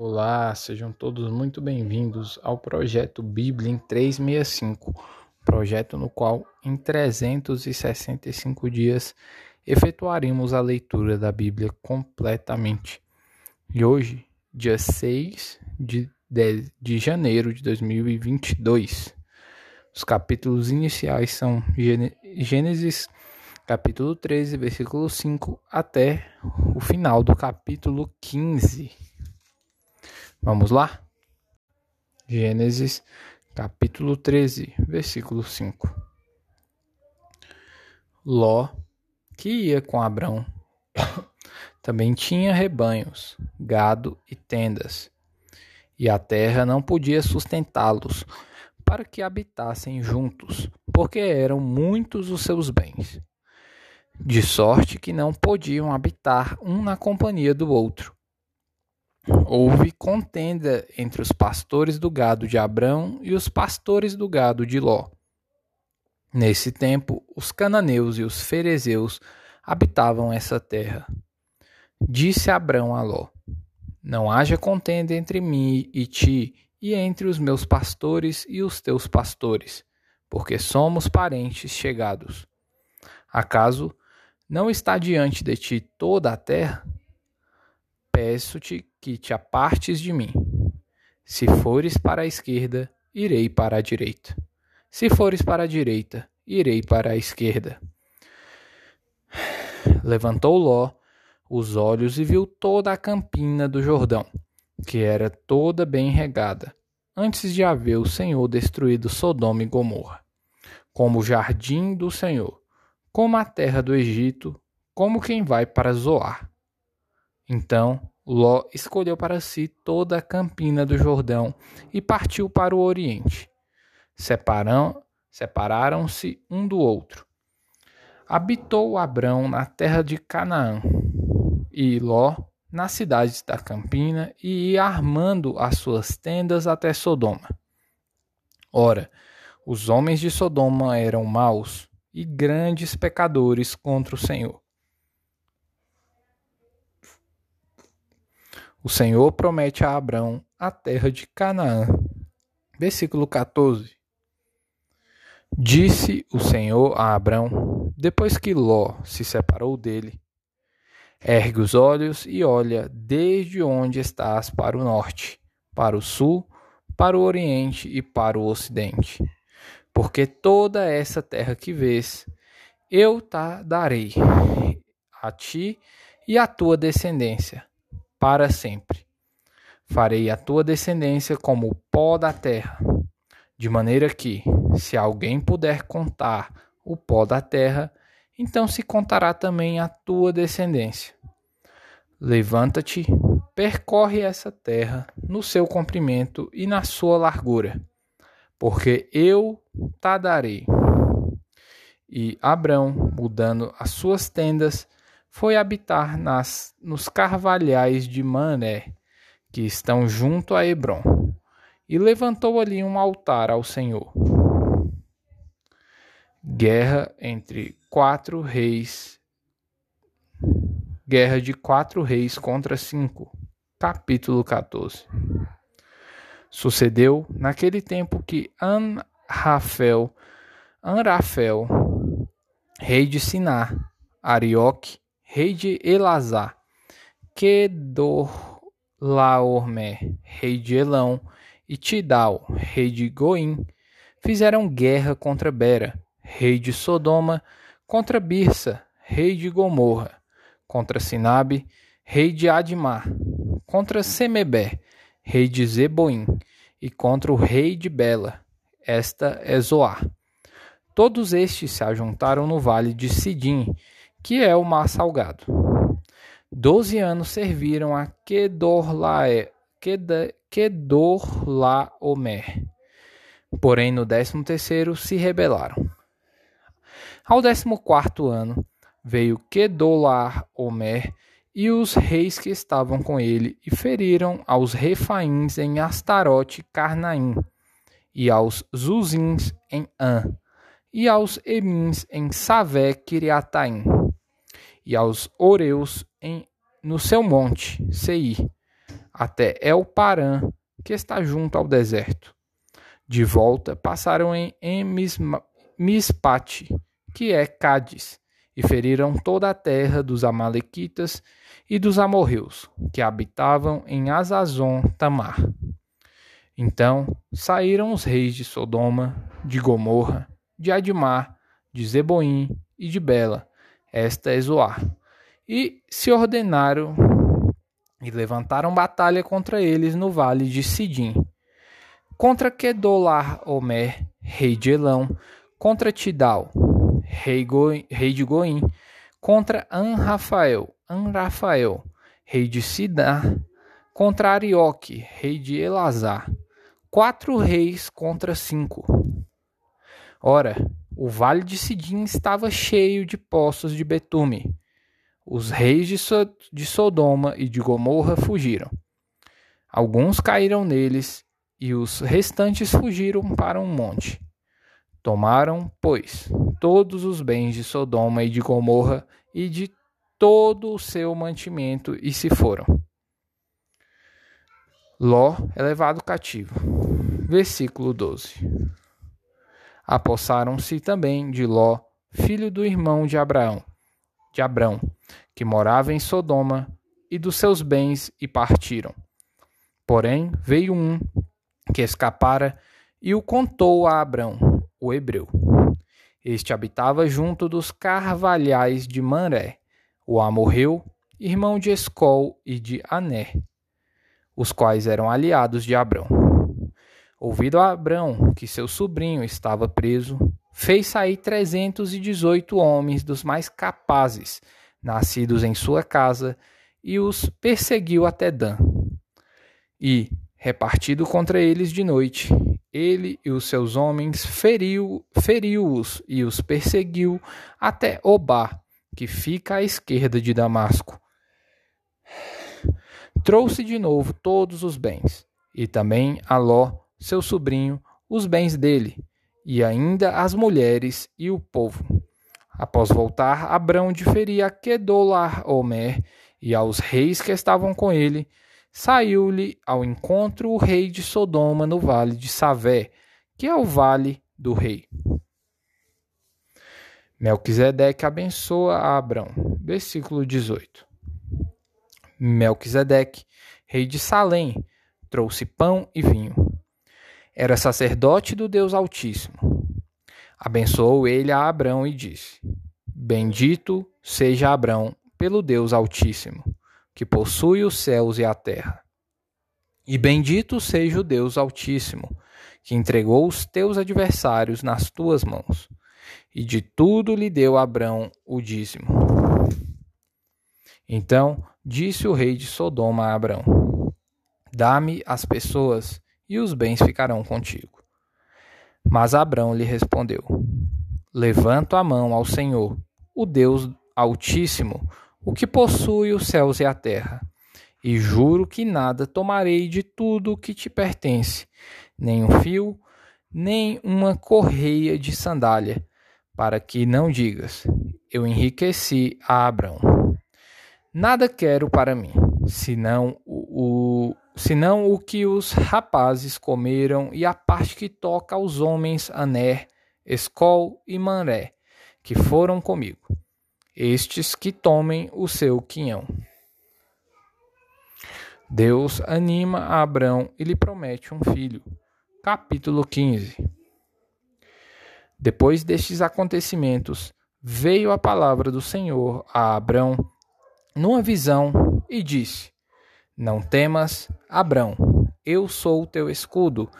Olá, sejam todos muito bem-vindos ao projeto Bíblia em 365, projeto no qual em 365 dias efetuaremos a leitura da Bíblia completamente. E hoje, dia 6 de, de, de janeiro de 2022, os capítulos iniciais são Gênesis capítulo 13, versículo 5 até o final do capítulo 15. Vamos lá? Gênesis, capítulo 13, versículo 5. Ló, que ia com Abrão, também tinha rebanhos, gado e tendas, e a terra não podia sustentá-los para que habitassem juntos, porque eram muitos os seus bens, de sorte que não podiam habitar um na companhia do outro. Houve contenda entre os pastores do gado de Abrão e os pastores do gado de Ló. Nesse tempo, os cananeus e os ferezeus habitavam essa terra. Disse Abrão a Ló: Não haja contenda entre mim e ti, e entre os meus pastores e os teus pastores, porque somos parentes chegados. Acaso não está diante de ti toda a terra? Peço-te que te apartes de mim. Se fores para a esquerda, irei para a direita. Se fores para a direita, irei para a esquerda. Levantou Ló os olhos e viu toda a campina do Jordão, que era toda bem regada, antes de haver o Senhor destruído Sodoma e Gomorra, como o jardim do Senhor, como a terra do Egito, como quem vai para Zoar. Então Ló escolheu para si toda a campina do Jordão e partiu para o oriente. Separaram-se um do outro. Habitou Abrão na terra de Canaã e Ló nas cidades da campina e ia armando as suas tendas até Sodoma. Ora, os homens de Sodoma eram maus e grandes pecadores contra o Senhor. O Senhor promete a Abraão a terra de Canaã. Versículo 14. Disse o Senhor a Abraão, depois que Ló se separou dele: Ergue os olhos e olha desde onde estás para o norte, para o sul, para o oriente e para o ocidente. Porque toda essa terra que vês, eu te darei a ti e à tua descendência para sempre. Farei a tua descendência como o pó da terra, de maneira que, se alguém puder contar o pó da terra, então se contará também a tua descendência. Levanta-te, percorre essa terra no seu comprimento e na sua largura, porque eu te darei. E Abrão, mudando as suas tendas, foi habitar nas, nos carvalhais de Mané, que estão junto a Hebron, e levantou ali um altar ao Senhor. Guerra entre quatro reis. Guerra de quatro reis contra cinco. Capítulo 14. Sucedeu naquele tempo que Anrafel, Anrafel, rei de Sinar, Arioque, rei de Elazar, Kedorlaomer, rei de Elão, e Tidal, rei de Goim, fizeram guerra contra Bera, rei de Sodoma, contra Birsa, rei de Gomorra, contra Sinabe, rei de Admar, contra Semebé, rei de Zeboim, e contra o rei de Bela, esta é Zoar. Todos estes se ajuntaram no vale de Sidim, que é o mar salgado. Doze anos serviram a Kedorlaomer. Porém, no décimo terceiro se rebelaram. Ao décimo quarto ano veio Kedorlaomer e os reis que estavam com ele e feriram aos refaíns em Astarote Carnaim e aos zuzins em An e aos emins em Savé Kiriataim e aos Oreus em, no seu monte, Seir, até El Paran, que está junto ao deserto. De volta, passaram em, Mispate, que é Cádiz, e feriram toda a terra dos Amalequitas e dos amorreus, que habitavam em Azazon Tamar. Então saíram os reis de Sodoma, de Gomorra, de Admar, de Zeboim e de Bela, esta é Zoar, e se ordenaram e levantaram batalha contra eles no vale de Sidim, contra Kedolar Omer, rei de Elão, contra Tidal, rei, rei de Goim, contra Anrafael, Anrafael, rei de Sidar, contra Arioque, rei de Elazar, quatro reis contra cinco. Ora, o vale de Sidim estava cheio de poços de betume. Os reis de, so de Sodoma e de Gomorra fugiram. Alguns caíram neles, e os restantes fugiram para um monte. Tomaram, pois, todos os bens de Sodoma e de Gomorra e de todo o seu mantimento e se foram. Ló é levado cativo. Versículo 12. Apossaram-se também de Ló, filho do irmão de Abraão, de Abrão, que morava em Sodoma, e dos seus bens e partiram. Porém, veio um que escapara e o contou a Abrão, o hebreu. Este habitava junto dos carvalhais de Manré, o amorreu, irmão de Escol e de Ané, os quais eram aliados de Abrão. Ouvido a Abrão que seu sobrinho estava preso, fez sair trezentos e dezoito homens dos mais capazes, nascidos em sua casa, e os perseguiu até Dan. E, repartido contra eles de noite, ele e os seus homens feriu, feriu-os e os perseguiu até Obá, que fica à esquerda de Damasco. Trouxe de novo todos os bens, e também a Ló, seu sobrinho, os bens dele, e ainda as mulheres e o povo. Após voltar, Abrão diferia a Kedolar Omer e aos reis que estavam com ele, saiu-lhe ao encontro o rei de Sodoma no vale de Savé, que é o vale do rei. Melquisedeque abençoa a Abrão. Versículo 18. Melquisedeque, rei de Salém, trouxe pão e vinho. Era sacerdote do Deus Altíssimo. Abençoou ele a Abrão e disse: Bendito seja Abrão pelo Deus Altíssimo que possui os céus e a terra. E bendito seja o Deus Altíssimo, que entregou os teus adversários nas tuas mãos, e de tudo lhe deu Abrão o dízimo. Então disse o rei de Sodoma a Abrão: Dá-me as pessoas, e os bens ficarão contigo. Mas Abrão lhe respondeu: Levanto a mão ao Senhor, o Deus Altíssimo, o que possui os céus e a terra. E juro que nada tomarei de tudo o que te pertence, nem um fio, nem uma correia de sandália, para que não digas: Eu enriqueci a Abrão. Nada quero para mim, senão o, o, senão o que os rapazes comeram e a parte que toca aos homens Aner, Escol e Manré, que foram comigo estes que tomem o seu quinhão. Deus anima a Abrão e lhe promete um filho. Capítulo 15 Depois destes acontecimentos, veio a palavra do Senhor a Abrão numa visão e disse: Não temas, Abrão, eu sou o teu escudo,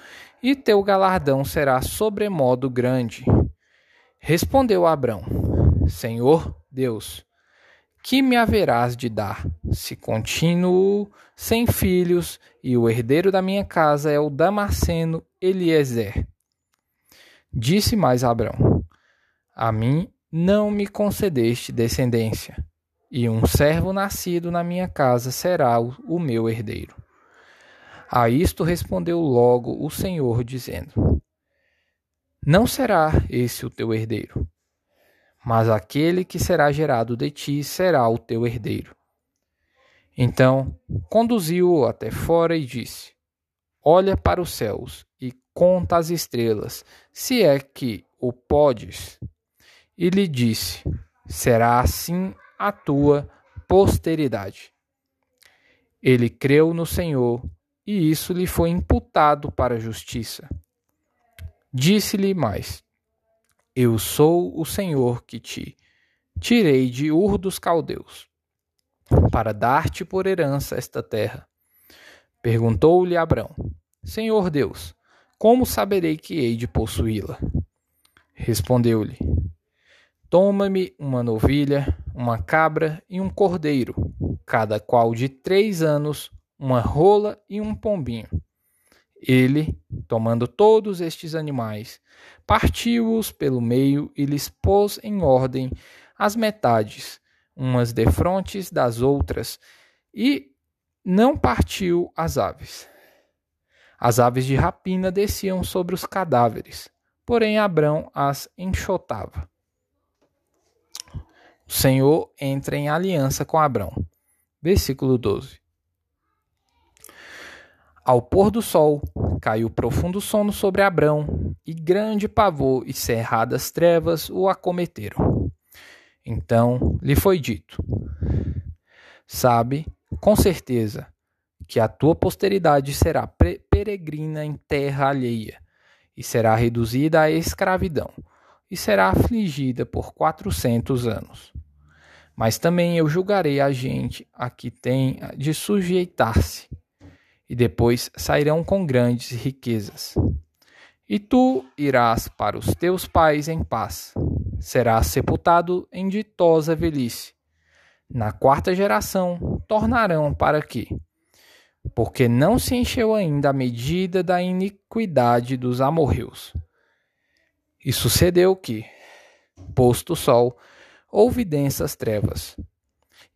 e teu galardão será sobremodo grande. Respondeu Abrão: Senhor, Deus, que me haverás de dar, se continuo sem filhos e o herdeiro da minha casa é o Damasceno Eliezer? Disse mais Abrão: A mim não me concedeste descendência, e um servo nascido na minha casa será o, meu herdeiro. A isto respondeu logo o Senhor, dizendo: Não será esse o teu herdeiro mas aquele que será gerado de ti será o teu herdeiro. Então conduziu-o até fora e disse: Olha para os céus e conta as estrelas, se é que o podes. E lhe disse: Será assim a tua posteridade. Ele creu no Senhor, e isso lhe foi imputado para justiça. Disse-lhe mais: Eu sou o Senhor que te tirei de Ur dos Caldeus, para dar-te por herança esta terra. Perguntou-lhe Abrão: Senhor Deus, como saberei que hei de possuí-la? Respondeu-lhe: Toma-me uma novilha, uma cabra e um cordeiro, cada qual de três anos, uma rola e um pombinho. Ele, tomando todos estes animais, partiu-os pelo meio e lhes pôs em ordem as metades, umas defrontes das outras, e não partiu as aves. As aves de rapina desciam sobre os cadáveres, porém Abrão as enxotava. O Senhor entra em aliança com Abrão. Versículo 12. Ao pôr do sol, caiu profundo sono sobre Abrão, e grande pavor e cerradas trevas o acometeram. Então lhe foi dito: Sabe, com certeza, que a tua posteridade será peregrina em terra alheia, e será reduzida à escravidão, e será afligida por quatrocentos anos. Mas também eu julgarei a gente a que tem de sujeitar-se e depois sairão com grandes riquezas. E tu irás para os teus pais em paz, serás sepultado em ditosa velhice. Na quarta geração tornarão para aqui, porque não se encheu ainda a medida da iniquidade dos amorreus. E sucedeu que, posto o sol, houve densas trevas,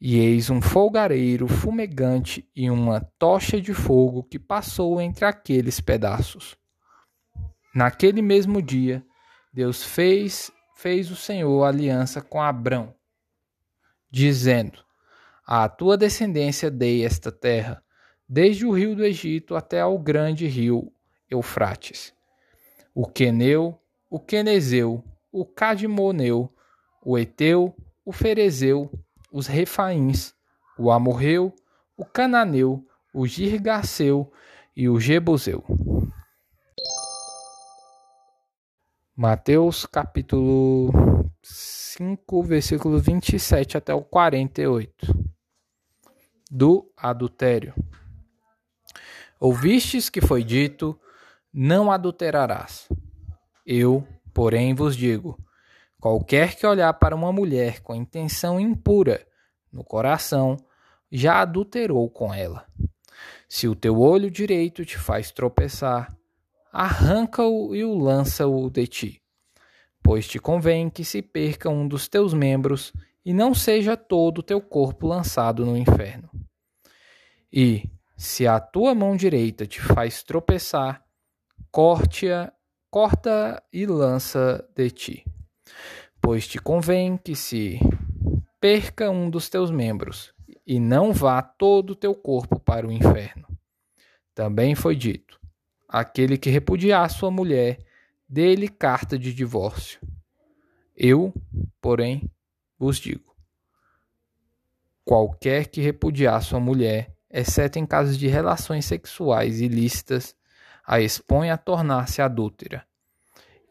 e eis um folgareiro fumegante e uma tocha de fogo que passou entre aqueles pedaços. Naquele mesmo dia, Deus fez, fez o Senhor aliança com Abrão, dizendo: À tua descendência dei esta terra, desde o rio do Egito até ao grande rio Eufrates. O Queneu, o Quenezeu, o Cadimoneu, o Eteu, o Ferezeu, os Refaíns, o Amorreu, o Cananeu, o Girgaceu e o Jebuseu. Mateus capítulo 5, versículo 27 até o 48. Do adultério. Ouvistes que foi dito: Não adulterarás. Eu, porém, vos digo: Qualquer que olhar para uma mulher com intenção impura no coração, já adulterou com ela. Se o teu olho direito te faz tropeçar, arranca-o e o lança-o de ti. Pois te convém que se perca um dos teus membros e não seja todo o teu corpo lançado no inferno. E, se a tua mão direita te faz tropeçar, corte-a, corta e lança de ti pois te convém que se perca um dos teus membros, e não vá todo o teu corpo para o inferno. Também foi dito: aquele que repudiar sua mulher, dê-lhe carta de divórcio. Eu, porém, vos digo: qualquer que repudiar sua mulher, exceto em casos de relações sexuais ilícitas, a expõe a tornar-se adúltera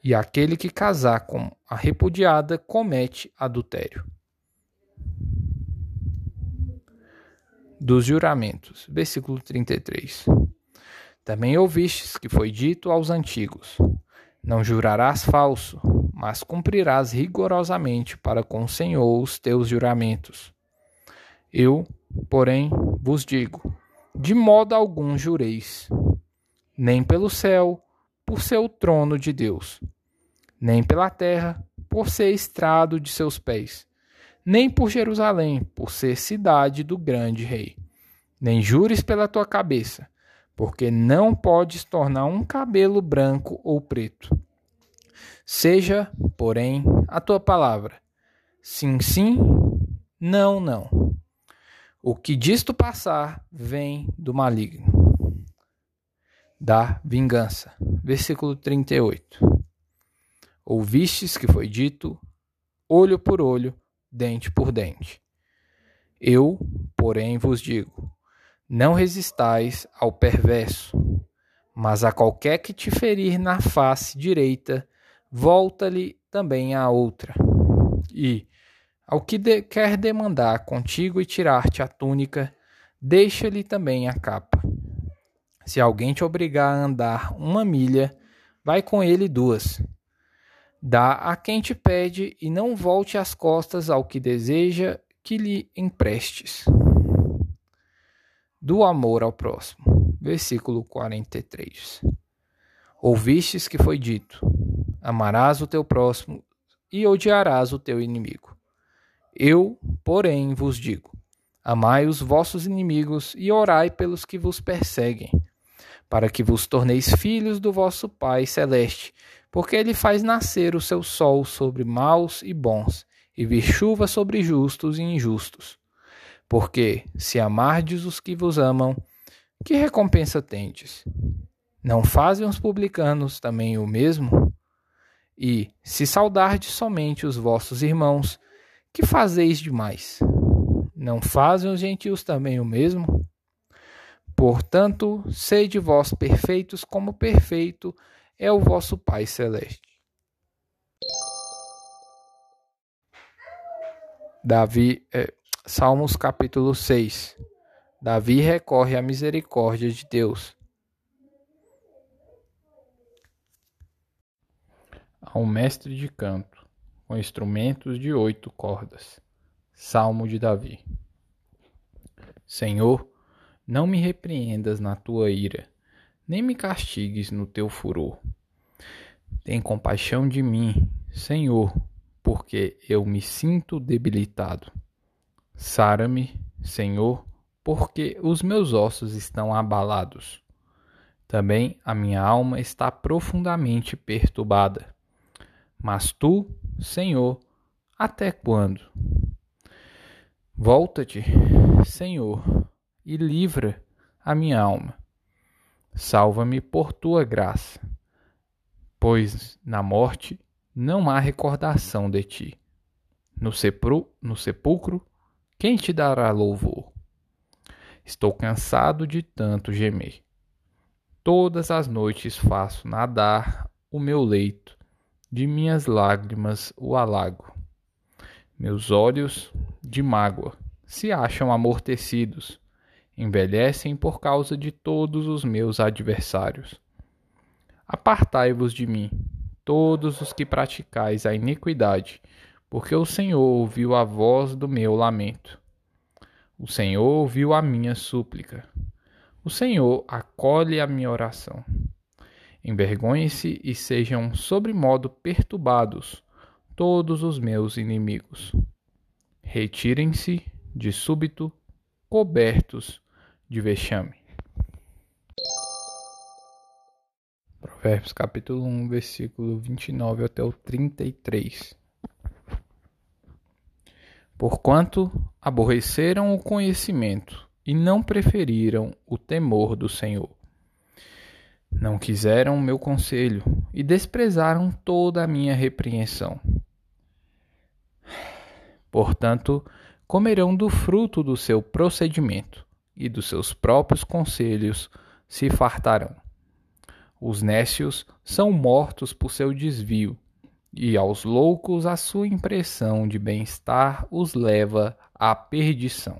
e aquele que casar com a repudiada comete adultério. Dos juramentos, versículo 33. Também ouvistes que foi dito aos antigos: Não jurarás falso, mas cumprirás rigorosamente para com o Senhor os teus juramentos. Eu, porém, vos digo: de modo algum jureis, nem pelo céu, por ser o trono de Deus, nem pela terra, por ser estrado de seus pés, nem por Jerusalém, por ser cidade do grande rei. Nem jures pela tua cabeça, porque não podes tornar um cabelo branco ou preto. Seja, porém, a tua palavra sim, sim, não, não. O que disto passar vem do maligno. Da vingança. Versículo 38. Ouvistes que foi dito: olho por olho, dente por dente. Eu, porém, vos digo: não resistais ao perverso, mas a qualquer que te ferir na face direita, volta-lhe também a outra. E, ao que de quer demandar contigo e tirar-te a túnica, deixa-lhe também a capa. Se alguém te obrigar a andar uma milha, vai com ele duas. Dá a quem te pede e não volte as costas ao que deseja que lhe emprestes. Do amor ao próximo. Versículo 43. Ouvistes que foi dito: Amarás o teu próximo e odiarás o teu inimigo. Eu, porém, vos digo: Amai os vossos inimigos e orai pelos que vos perseguem, para que vos torneis filhos do vosso Pai celeste porque ele faz nascer o seu sol sobre maus e bons, e vir chuva sobre justos e injustos. Porque, se amardes os que vos amam, que recompensa tendes? Não fazem os publicanos também o mesmo? E, se saudardes somente os vossos irmãos, que fazeis demais? Não fazem os gentios também o mesmo? Portanto, sede vós perfeitos como perfeito é o vosso Pai Celeste. Davi, é, Salmos capítulo 6. Davi recorre à misericórdia de Deus. A um mestre de canto, com instrumentos de oito cordas. Salmo de Davi. Senhor, não me repreendas na tua ira nem me castigues no teu furor. Tem compaixão de mim, Senhor, porque eu me sinto debilitado. Sara-me, Senhor, porque os meus ossos estão abalados. Também a minha alma está profundamente perturbada. Mas tu, Senhor, até quando? Volta-te, Senhor, e livra a minha alma. Salva-me por tua graça, pois na morte não há recordação de ti. No, sepru, no sepulcro, quem te dará louvor? Estou cansado de tanto gemer. Todas as noites faço nadar o meu leito, de minhas lágrimas o alago. Meus olhos, de mágoa, se acham amortecidos envelhecem por causa de todos os meus adversários. Apartai-vos de mim, todos os que praticais a iniquidade, porque o Senhor ouviu a voz do meu lamento. O Senhor ouviu a minha súplica. O Senhor acolhe a minha oração. Envergonhem-se e sejam sobremodo perturbados todos os meus inimigos. Retirem-se de súbito cobertos de vexame. Provérbios capítulo 1, versículo 29 até o 33. Porquanto aborreceram o conhecimento e não preferiram o temor do Senhor. Não quiseram meu conselho e desprezaram toda a minha repreensão. Portanto, comerão do fruto do seu procedimento, e dos seus próprios conselhos se fartarão. Os nécios são mortos por seu desvio, e aos loucos a sua impressão de bem-estar os leva à perdição.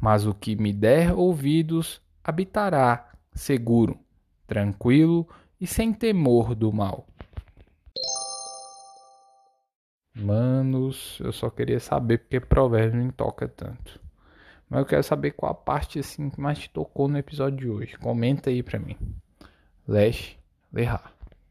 Mas o que me der ouvidos habitará seguro, tranquilo e sem temor do mal. Manos, eu só queria saber porque Provérbios me toca tanto. Mas eu quero saber qual a parte assim que mais te tocou no episódio de hoje. Comenta aí pra mim. Lesh Lerrar.